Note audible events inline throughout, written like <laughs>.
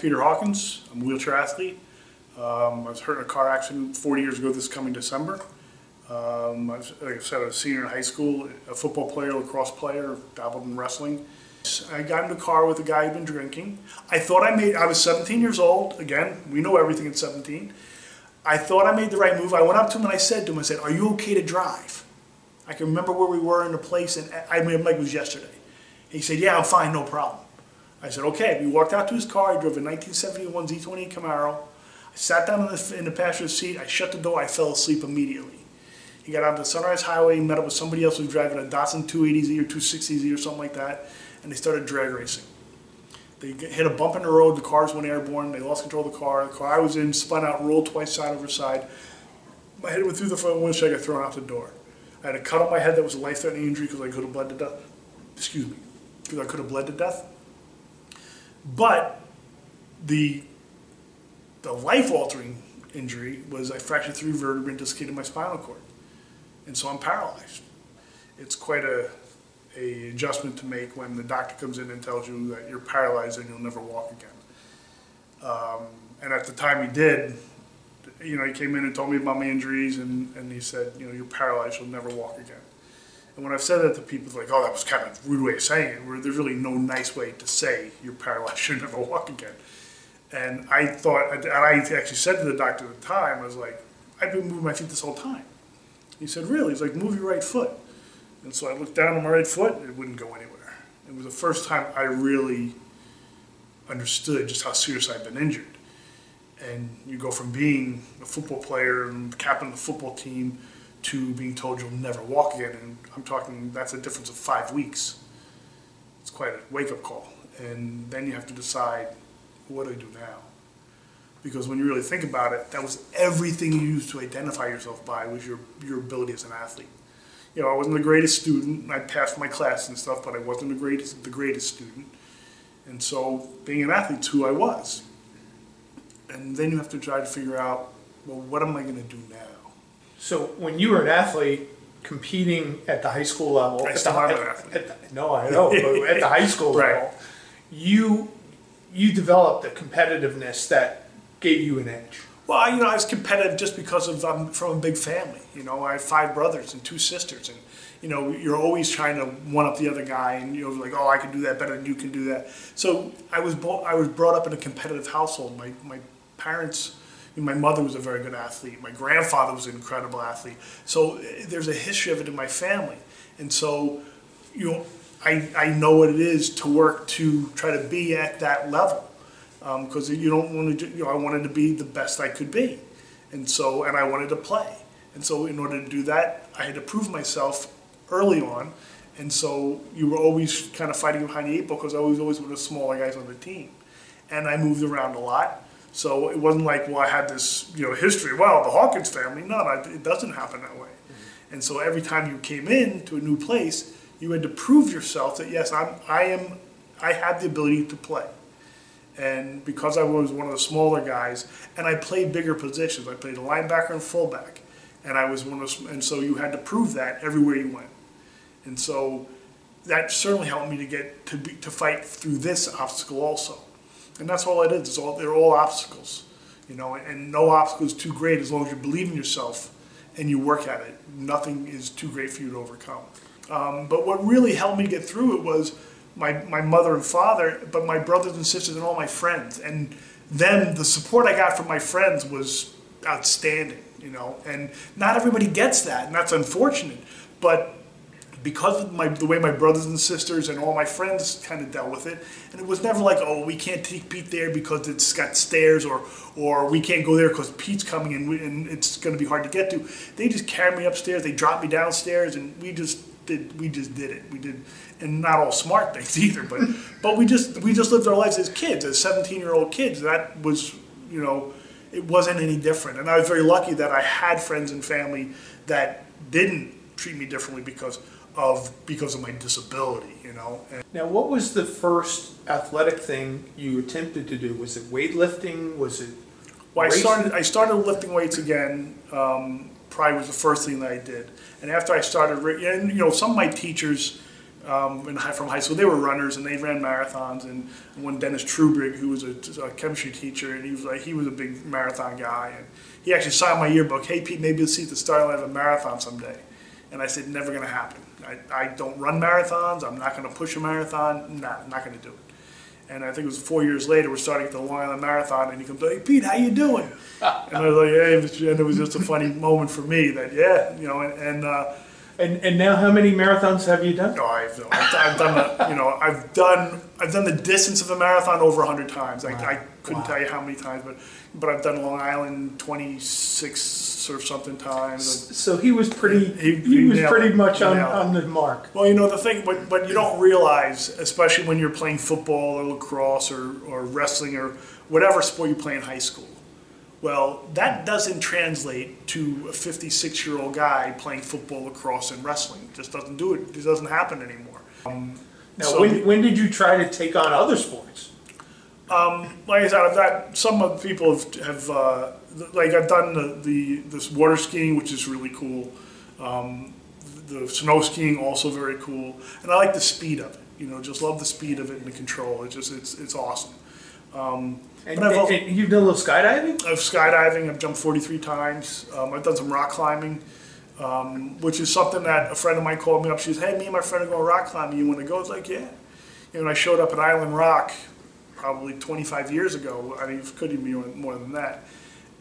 Peter Hawkins. I'm a wheelchair athlete. Um, I was hurt in a car accident 40 years ago this coming December. Um, I was, like I said, I was a senior in high school, a football player, lacrosse player, dabbled in wrestling. I got in the car with a guy who'd been drinking. I thought I made, I was 17 years old. Again, we know everything at 17. I thought I made the right move. I went up to him and I said to him, I said, are you okay to drive? I can remember where we were in the place and I mean, like it was yesterday. He said, yeah, I'm fine, no problem. I said, okay. We walked out to his car. He drove a 1971 Z28 Camaro. I sat down in the, in the passenger seat. I shut the door. I fell asleep immediately. He got onto the Sunrise Highway, He met up with somebody else who was driving a Datsun 280Z or 260Z or something like that, and they started drag racing. They hit a bump in the road, the cars went airborne, they lost control of the car. The car I was in spun out, rolled twice side over side. My head went through the front windshield, I got thrown out the door. I had a cut on my head that was a life-threatening injury because I could have bled to death. Excuse me, because I could have bled to death. But the the life-altering injury was I fractured three vertebrae and dislocated my spinal cord and so I'm paralyzed. It's quite a, a adjustment to make when the doctor comes in and tells you that you're paralyzed and you'll never walk again. Um, and at the time he did, you know, he came in and told me about my injuries and, and he said, you know, you're paralyzed, you'll never walk again. And when I've said that to people, like, oh, that was kind of a rude way of saying it, where there's really no nice way to say you're paralyzed, <laughs> you'll never walk again. And I thought, and I actually said to the doctor at the time, I was like, I've been moving my feet this whole time. He said, really? He's like, move your right foot. And so I looked down on my right foot, it wouldn't go anywhere. It was the first time I really understood just how serious I'd been injured. And you go from being a football player and captain of the football team to being told you'll never walk again. And I'm talking, that's a difference of five weeks. It's quite a wake up call. And then you have to decide, what do I do now? because when you really think about it, that was everything you used to identify yourself by was your, your ability as an athlete. You know, I wasn't the greatest student. I passed my class and stuff, but I wasn't the greatest, the greatest student. And so being an athlete's who I was. And then you have to try to figure out, well, what am I going to do now? So when you were an athlete competing at the high school level, I at the, at, an athlete. at the- no, I know, but at the high <laughs> school Right. level, you you developed a competitiveness that gave you an edge. Well, you know, I was competitive just because of I'm from a big family. You know, I have five brothers and two sisters, and you know, you're always trying to one up the other guy, and you know, like, oh, I can do that better than you can do that. So I was I was brought up in a competitive household. My my parents. My mother was a very good athlete. My grandfather was an incredible athlete. So eh, there's a history of it in my family, and so you know, I I know what it is to work to try to be at that level because you don't want to. You know, I wanted to be the best I could be, and so and I wanted to play, and so in order to do that, I had to prove myself early on, and so you were always kind of fighting behind the eight ball because I was always one of the smaller guys on the team, and I moved around a lot. So it wasn't like, well, I had this, you know, history. Well, the Hawkins family, no, it doesn't happen that way. Mm-hmm. And so every time you came in to a new place, you had to prove yourself that yes, I'm, I am, I have the ability to play. And because I was one of the smaller guys, and I played bigger positions, I played a linebacker and fullback, and I was one of, and so you had to prove that everywhere you went. And so that certainly helped me to get to be, to fight through this obstacle also. And that's all it is. It's all they're all obstacles, you know. And no obstacle is too great as long as you believe in yourself and you work at it. Nothing is too great for you to overcome. Um, but what really helped me get through it was my, my mother and father, but my brothers and sisters and all my friends. And then the support I got from my friends was outstanding, you know. And not everybody gets that, and that's unfortunate. But because of my, the way my brothers and sisters and all my friends kind of dealt with it, and it was never like, oh, we can't take Pete there because it's got stairs, or or we can't go there because Pete's coming and, we, and it's going to be hard to get to. They just carried me upstairs, they dropped me downstairs, and we just did we just did it. We did, and not all smart things <laughs> either, but but we just we just lived our lives as kids, as seventeen year old kids. That was you know, it wasn't any different, and I was very lucky that I had friends and family that didn't treat me differently because of because of my disability, you know. And Now, what was the first athletic thing you attempted to do? Was it weightlifting? Was it well, I started I started lifting weights again. Um, probably was the first thing that I did, and after I started, and you know, some of my teachers um, in high, from high school. They were runners and they ran marathons. And one Dennis Trubrig, who was a, a chemistry teacher, and he was like he was a big marathon guy, and he actually signed my yearbook. Hey Pete, maybe you'll see at the start line of a marathon someday. And I said, never going to happen. I, I don't run marathons. I'm not going to push a marathon. Nah, I'm not going to do it. And I think it was four years later, we're starting at the Long Island Marathon, and he comes, hey, Pete, how you doing? <laughs> and I was like, hey, and it was just a funny <laughs> moment for me that, yeah, you know, and, and uh, And, and now how many marathons have you done? no, I've, I've, I've done the, you know, I've done, I've done the distance of a marathon over a hundred times. I, I couldn't Wow. tell you how many times, but, but I've done Long Island twenty-six or something times. So he was pretty, He- he he was pretty it. much on, on the mark. Well, you know, the thing, but, but you don't realize, especially when you're playing football or lacrosse or, or wrestling or whatever sport you play in high school. Well, that doesn't translate to a 56 year old guy playing football, lacrosse, and wrestling. It just doesn't do it. It doesn't happen anymore. Um, now, So- when, when did you try to take on other sports? Like I said, I've got some of the people have, have uh, th- like I've done the, the this water skiing, which is really cool. Um, the snow skiing also very cool, and I like the speed of it. You know, just love the speed of it and the control. It's just it's it's awesome. Um, And, and- al- and you've done a little skydiving? I've skydiving. I've jumped 43 times. Um, I've done some rock climbing, um, which is something that a friend of mine called me up. She says, "Hey, me and my friend are going rock climbing. You want to go?" I was like, "Yeah." And I showed up at Island Rock probably 25 years ago. I mean, it could even be more- than that.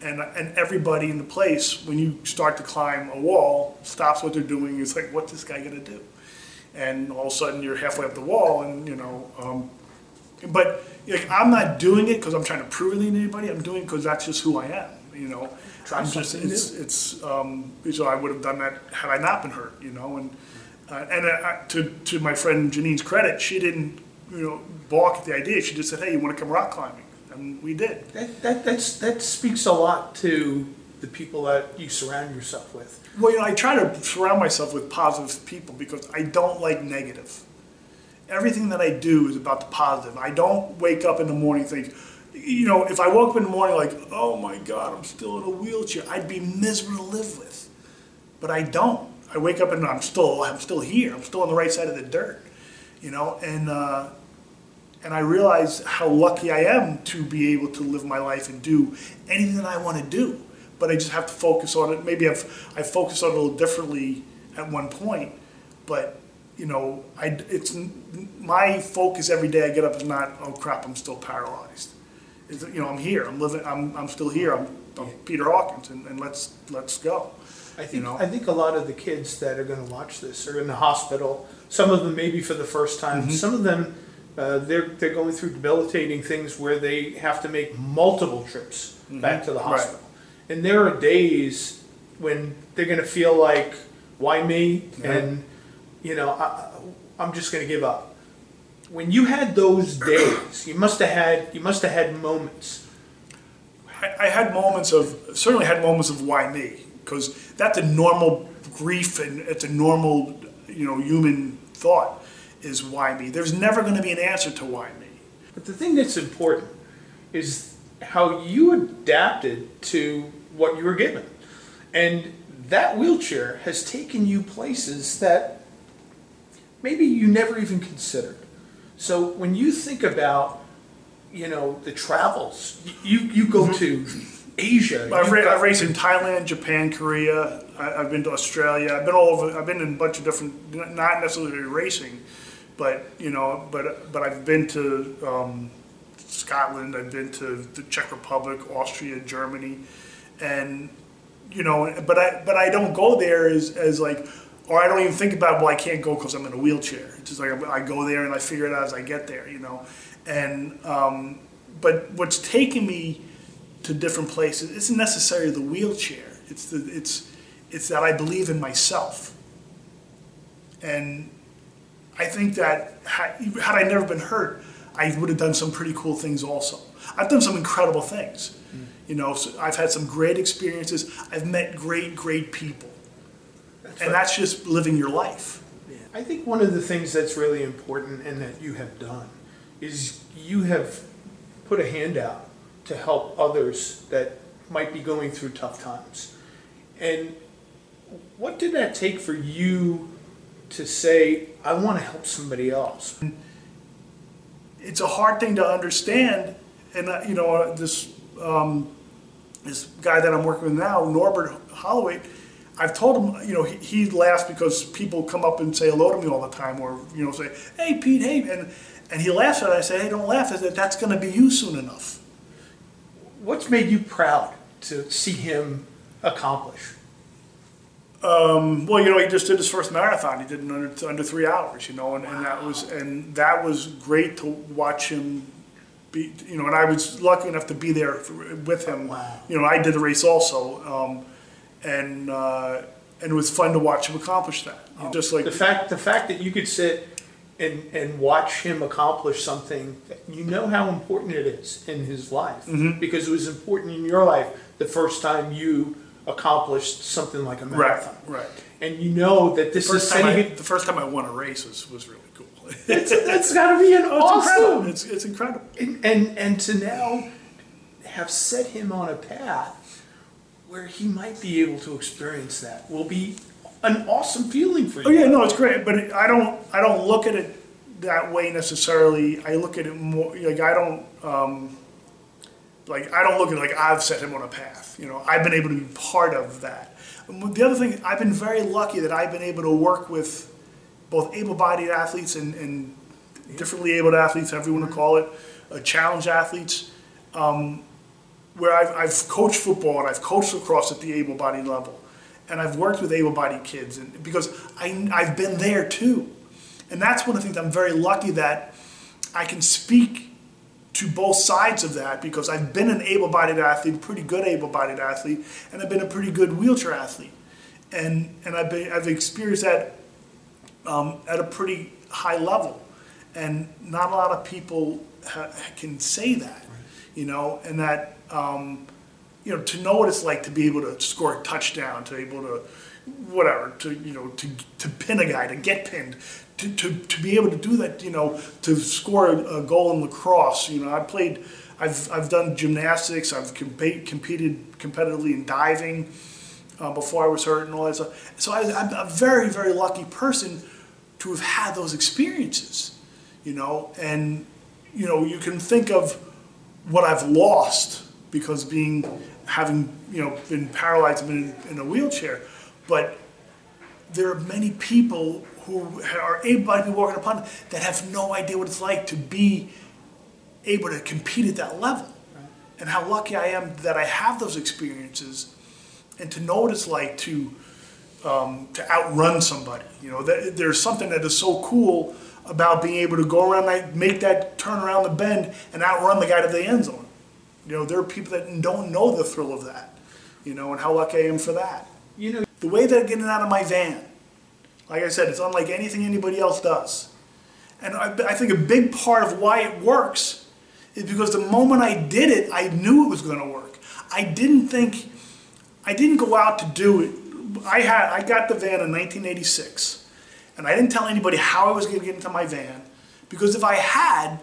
And and everybody in the place, when you start to climb a wall, stops what they're doing. It's like, what's this guy gonna do? And all of a sudden, you're halfway up the wall, and you know. Um, but like, I'm not doing it because I'm trying to prove anything to anybody. I'm doing it because that's just who I am. You know, Try I'm just it's it's um, so I would have done that had I not been hurt. You know, and uh, and uh, to to my friend Janine's credit, she didn't you know balk at the idea. She just said, "Hey, you want to come rock climbing?" And we did. That, that, that's, that speaks a lot to the people that you surround yourself with. Well, you know, I try to surround myself with positive people because I don't like negative. Everything that I do is about the positive. I don't wake up in the morning think, you know, if I woke up in the morning like, oh my God, I'm still in a wheelchair, I'd be miserable to live with. But I don't. I wake up and I'm still, I'm still here. I'm still on the right side of the dirt, you know, and uh, and I realize how lucky I am to be able to live my life and do anything that I want to do. But I just have to focus on it. Maybe I've I focused on it a little differently at one point, but you know, I it's my focus every day I get up is not oh crap I'm still paralyzed. It's, you know I'm here I'm living I'm I'm still here I'm, I'm Peter Hawkins and, and let's let's go. I think, know? I think a lot of the kids that are gonna watch this are in the hospital, some of them maybe for the first time, Mm-hmm. some of them, uh, they're, they're going through debilitating things where they have to make multiple trips back to the Mm-hmm. Right. hospital. And there are days when they're gonna feel like, why me? Yeah. And, you know, I, I'm just gonna give up. When you had those <clears throat> days, you must have had, you must have had moments. I had moments of certainly had moments of why me because that's a normal grief and it's a normal you know human thought is why me. There's never going to be an answer to why me. But the thing that's important is how you adapted to what you were given. And that wheelchair has taken you places that maybe you never even considered. So when you think about, you know, the travels, you, you go mm-hmm. to Asia. I've, ra- I've raced in Thailand, Japan, Korea. I, I've been to Australia. I've been all over. I've been in a bunch of different, not necessarily racing, but you know, but but I've been to um, Scotland. I've been to the Czech Republic, Austria, Germany, and you know, but I but I don't go there as as like. Or I don't even think about well I can't go because I'm in a wheelchair. It's just like I go there and I figure it out as I get there, you know. And um, but what's taken me to different places It's not necessarily the wheelchair. It's the it's it's that I believe in myself. And I think that had, had I never been hurt, I would have done some pretty cool things also. I've done some incredible things. Mm. You know, so I've had some great experiences. I've met great, great people. and that's just living your life. I think one of the things that's really important and that you have done is you have put a hand out to help others that might be going through tough times. And what did that take for you to say, I want to help somebody else? it's a hard thing to understand. And you know, this um, this guy that I'm working with now, Norbert Holloway, I've told him, you know, he, he laughs because people come up and say hello to me all the time, or you know, say, "Hey, Pete, hey," and and he laughs at it. I say, "Hey, don't laugh. I said, That's going to be you soon enough." What's made you proud to see him accomplish? Um, well, you know, he just did his first marathon. He did it under under three hours. You know, and, and that was and that was great to watch him. Be, you know, and I was lucky enough to be there for, with him. Wow. You know, I did the race also, um, and uh, and it was fun to watch him accomplish that. Just like the fact the fact that you could sit and and watch him accomplish something you know how important it is in his life Mm-hmm. because it was important in your life the first time you accomplished something like a marathon right. and you know that this is First time sending I, the first time I won a race was, was really cool. <laughs> it's, that's got to be an Oh, it's incredible. awesome It's, it's incredible. and, and and to now have set him on a path where he might be able to experience that will be an awesome feeling for you Oh yeah, no, it's great, but it, I don't I don't look at it that way necessarily. I look at it more like I don't um, like I don't look at it like I've set him on a path. You know, I've been able to be part of that. And the other thing, I've been very lucky that I've been able to work with both able-bodied athletes and, and differently abled athletes, however you want to call it, uh, challenge athletes. Um, where I've, I've coached football and I've coached lacrosse at the able-bodied level, and I've worked with able-bodied kids, and because I, I've been there too, and that's one of the things I'm very lucky that I can speak to both sides of that because I've been an able-bodied athlete, a pretty good able-bodied athlete, and I've been a pretty good wheelchair athlete, and and I've been, I've experienced that um, at a pretty high level, and not a lot of people ha- can say that, you know, and that um, you know to know what it's like to be able to score a touchdown, to be able to whatever, to you know to to pin a guy, to get pinned. To, to, to be able to do that, you know, to score a, goal in lacrosse, you know, I played, I've, I've done gymnastics, I've compete, competed competitively in diving, uh, before I was hurt and all that stuff. So I, I'm a very, very lucky person to have had those experiences, you know. And you know, you can think of what I've lost because being having you know been paralyzed and been in, a wheelchair, but there are many people who are able to be walking upon that have no idea what it's like to be able to compete at that level, and how lucky I am that I have those experiences and to know what it's like to um, to outrun somebody. You know, that, there's something that is so cool about being able to go around, that, make that turn around the bend, and outrun the guy to the end zone. You know, there are people that don't know the thrill of that. You know, and how lucky I am for that. you know The way that I'm getting out of my van, like I said, it's unlike anything anybody else does. And I, I think a big part of why it works is because the moment I did it, I knew it was going to work. I didn't think, I didn't go out to do it. I had, I got the van in 1986, and I didn't tell anybody how I was going to get into my van, because if I had,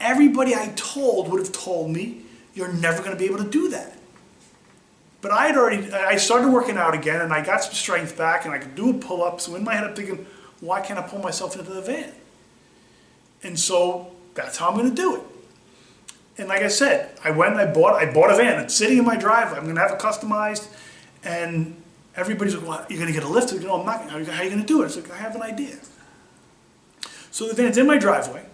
everybody I told would have told me, "You're never going to be able to do that." But I had already, I started working out again and I got some strength back and I could do a pull up. So in my head, I'm thinking, why can't I pull myself into the van? And so that's how I'm going to do it. And like I said, I went and I bought, I bought a van. It's sitting in my driveway. I'm going to have it customized. And everybody's like, well, you're going to get a lift? Go, no, I'm not. How are you going to do it? It's like, I have an idea. So the van's in my driveway.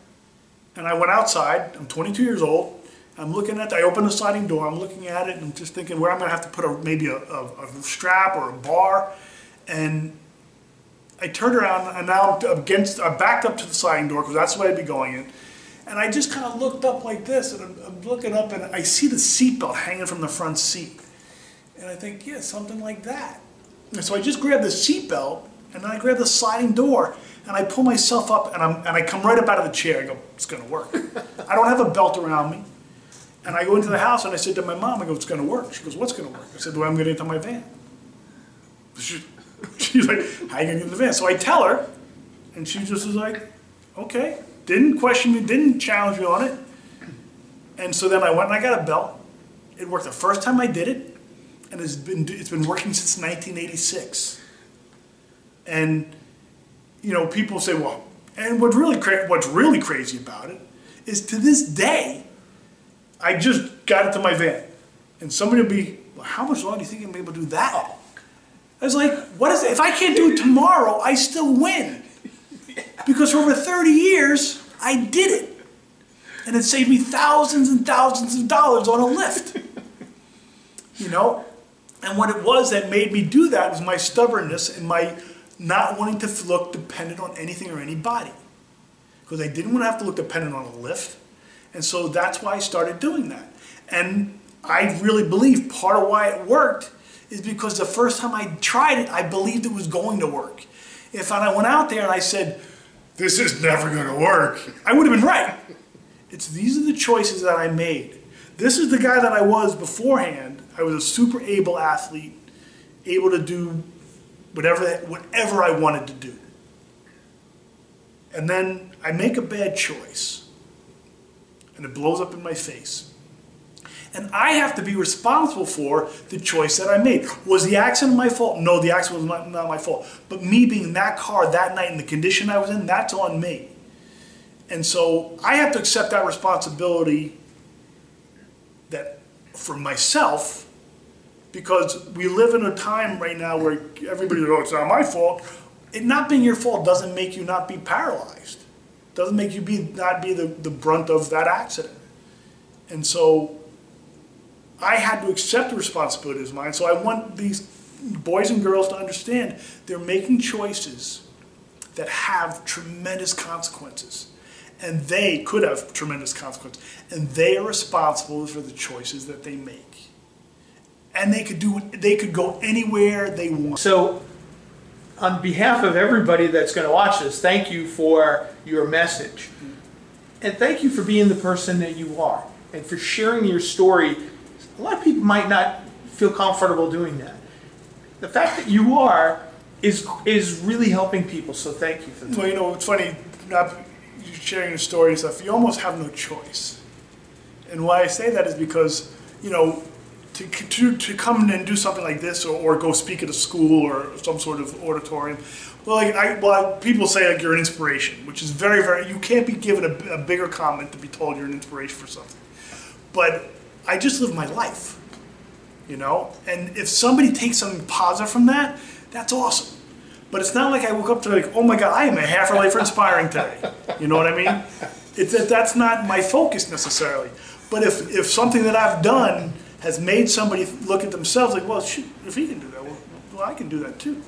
And I went outside. I'm 22 years old. I'm looking at, I open the sliding door, I'm looking at it and I'm just thinking where I'm gonna have to put a, maybe a, a, a strap or a bar. And I turned around and now I'm against, I backed up to the sliding door because that's the way I'd be going in. And I just kind of looked up like this and I'm, I'm looking up and I see the seatbelt hanging from the front seat. And I think, yeah, something like that. And so I just grabbed the seatbelt and then I grab the sliding door and I pull myself up and, I'm, and I come right up out of the chair. I go, it's gonna work. <laughs> I don't have a belt around me. And I go into the house and I said to my mom, I go, it's gonna work. She goes, what's gonna work? I said, the way I'm getting into my van. She, <laughs> she's like, how are you gonna get in the van? So I tell her, and she just was like, okay. Didn't question me, didn't challenge me on it. And so then I went and I got a belt. It worked the first time I did it, and it's been it's been working since 1986. And you know, people say, well, and what really what's really crazy about it is to this day, I just got it to my van, and somebody will be, well, how much longer do you think I'm able to do that? I was like, what is it? If I can't do it tomorrow, I still win. Because for over 30 years, I did it. And it saved me thousands and thousands of dollars on a lift. You know? And what it was that made me do that was my stubbornness and my not wanting to look dependent on anything or anybody. Because I didn't want to have to look dependent on a lift. And so that's why I started doing that. And I really believe part of why it worked is because the first time I tried it, I believed it was going to work. If I went out there and I said, this is never going to work, I would have been right. It's these are the choices that I made. This is the guy that I was beforehand. I was a super able athlete, able to do whatever whatever I wanted to do. And then I make a bad choice, and it blows up in my face. And I have to be responsible for the choice that I made. Was the accident my fault? No, the accident was not, not my fault. But me being in that car that night in the condition I was in, that's on me. And so I have to accept that responsibility that for myself because we live in a time right now where everybody oh it's not my fault it not being your fault doesn't make you not be paralyzed doesn't make you be not be the, the brunt of that accident. And so i had to accept the responsibility as mine. So i want these boys and girls to understand they're making choices that have tremendous consequences. And they could have tremendous consequences. And they are responsible for the choices that they make. And they could do they could go anywhere they want. So, on behalf of everybody that's going to watch this, thank you for your message, and thank you for being the person that you are, and for sharing your story. A lot of people might not feel comfortable doing that. The fact that you are is is really helping people. So thank you for that. Well, you know, it's funny not sharing your story and stuff. You almost have no choice, and why I say that is because you know to, to, to come and do something like this or, or go speak at a school or some sort of auditorium, well, like I, well, people say like you're an inspiration, which is very, very. You can't be given a, a bigger comment to be told you're an inspiration for something. But I just live my life, you know. And if somebody takes something positive from that, that's awesome. But it's not like I woke up to like, oh my god, I am a half a life for inspiring today. You know what I mean? It's that that's not my focus necessarily. But if if something that I've done has made somebody look at themselves like, well, shoot, if he can do that, well, well I can do that too.